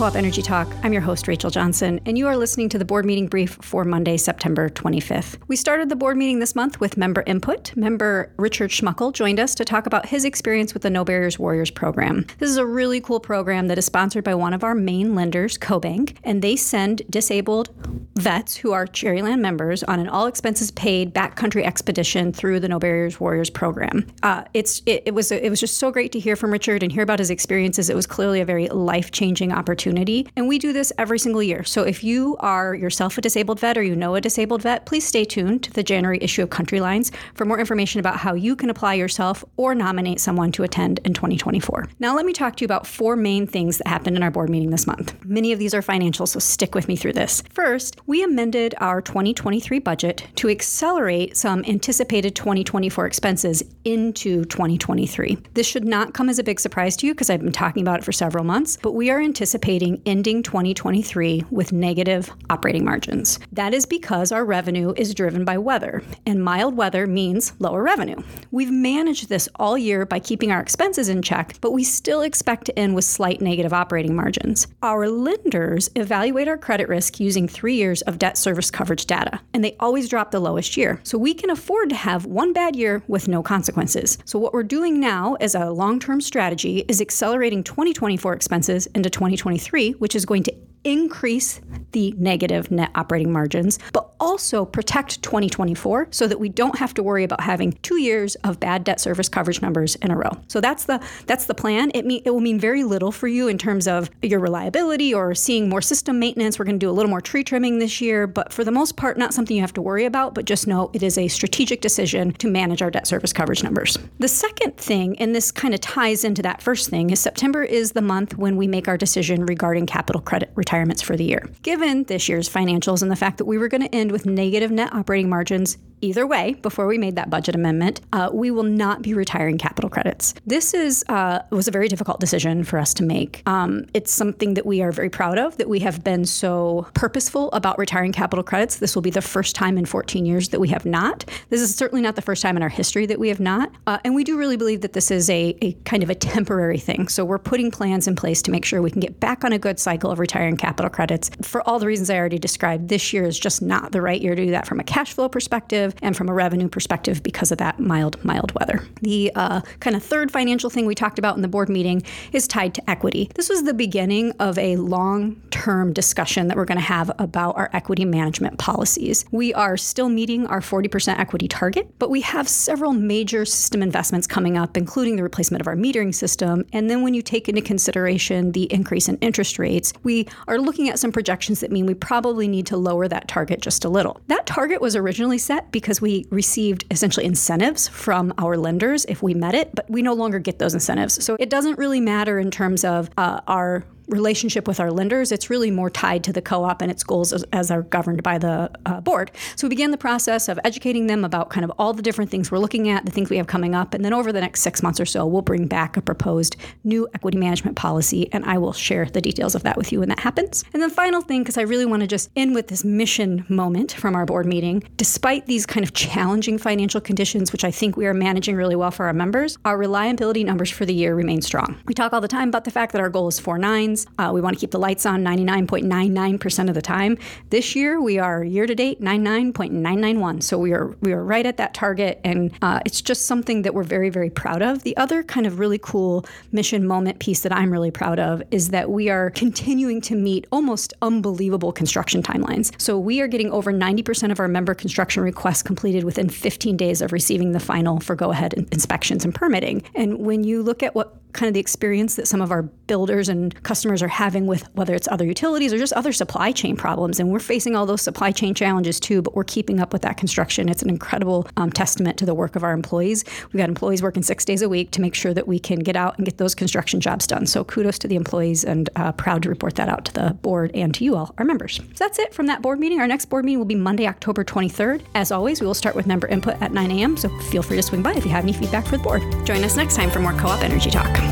Co op Energy Talk. I'm your host, Rachel Johnson, and you are listening to the board meeting brief for Monday, September 25th. We started the board meeting this month with member input. Member Richard Schmuckel joined us to talk about his experience with the No Barriers Warriors program. This is a really cool program that is sponsored by one of our main lenders, CoBank, and they send disabled vets who are Cherryland members on an all expenses paid backcountry expedition through the No Barriers Warriors program. Uh, it's it, it was it was just so great to hear from Richard and hear about his experiences. It was clearly a very life changing opportunity. And we do this every single year. So if you are yourself a disabled vet or you know a disabled vet, please stay tuned to the January issue of Country Lines for more information about how you can apply yourself or nominate someone to attend in 2024. Now, let me talk to you about four main things that happened in our board meeting this month. Many of these are financial, so stick with me through this. First, we amended our 2023 budget to accelerate some anticipated 2024 expenses into 2023. This should not come as a big surprise to you because I've been talking about it for several months, but we are anticipating ending 2023 with negative operating margins. That is because our revenue is driven by weather, and mild weather means lower revenue. We've managed this all year by keeping our expenses in check, but we still expect to end with slight negative operating margins. Our lenders evaluate our credit risk using three years of debt service coverage data, and they always drop the lowest year. So we can afford to have one bad year with no consequences. So what we're doing now as a long term strategy is accelerating 2024 expenses into 2023, which is going to increase the negative net operating margins, but also protect 2024 so that we don't have to worry about having two years of bad debt service coverage numbers in a row. So that's the that's the plan. It mean it will mean very little for you in terms of your reliability or seeing more system maintenance. We're going to do a little more tree trimming this year, but for the most part, not something you have to worry about. But just know it is a strategic decision to manage our debt service coverage numbers. The second thing, and this kind of ties into that first thing, is September is the month when we make our decision regarding capital credit retirements for the year. Given this year's financials and the fact that we were going to end with negative net operating margins either way before we made that budget amendment, uh, we will not be retiring capital credits. This is uh, was a very difficult decision for us to make. Um, it's something that we are very proud of that we have been so purposeful about retiring capital credits. This will be the first time in 14 years that we have not. This is certainly not the first time in our history that we have not. Uh, and we do really believe that this is a, a kind of a temporary thing. So we're putting plans in place to make sure we can get back on a good cycle of retiring capital credits for all the reasons I already described. This year is just not the right year to do that from a cash flow perspective and from a revenue perspective because of that mild, mild weather. The uh, kind of third financial thing we talked about in the board meeting is tied to equity. This was the beginning of a long term discussion that we're going to have about our equity management policies. We are still meeting our 40% equity target, but we have several major system investments coming up, including the replacement of our metering system. And then when you take into consideration the increase in interest rates, we are looking at some projections that mean we probably need to lower that target just a little. That target was originally set because we received essentially incentives from our lenders if we met it, but we no longer get those incentives. So it doesn't really matter in terms of uh, our relationship with our lenders. It's really more tied to the co op and its goals as, as are governed by the uh, board. So we began the process of educating them about kind of all the different things we're looking at, the things we have coming up. And then over the next six months or so, we'll bring back a proposed new equity management policy. And I will share the details of that with you when that happens. And then, final thing, because I really want to just end with this mission moment from our board meeting. Despite these kind of challenging financial conditions, which I think we are managing really well for our members, our reliability numbers for the year remain strong. We talk all the time about the fact that our goal is four nines. Uh, we want to keep the lights on 99.99% of the time. This year, we are year to date 99.991. So we are we are right at that target, and uh, it's just something that we're very very proud of. The other kind of really cool mission moment piece that I'm really proud of is that we are continuing to meet almost unbelievable construction timelines. So we are getting over 90% of our member construction requests completed within 15 days of receiving the final for go ahead inspections and permitting. And when you look at what kind of the experience that some of our builders and customers are having with whether it's other utilities or just other supply chain problems. And we're facing all those supply chain challenges too, but we're keeping up with that construction. It's an incredible um, testament to the work of our employees. We've got employees working six days a week to make sure that we can get out and get those construction jobs done. So kudos to the employees and uh, proud to report that out to the board and to you all, our members. So that's it from that board meeting. Our next board meeting will be Monday, October 23rd. As always, we will start with member input at 9 a.m. So feel free to swing by if you have any feedback for the board. Join us next time for more co op energy talk.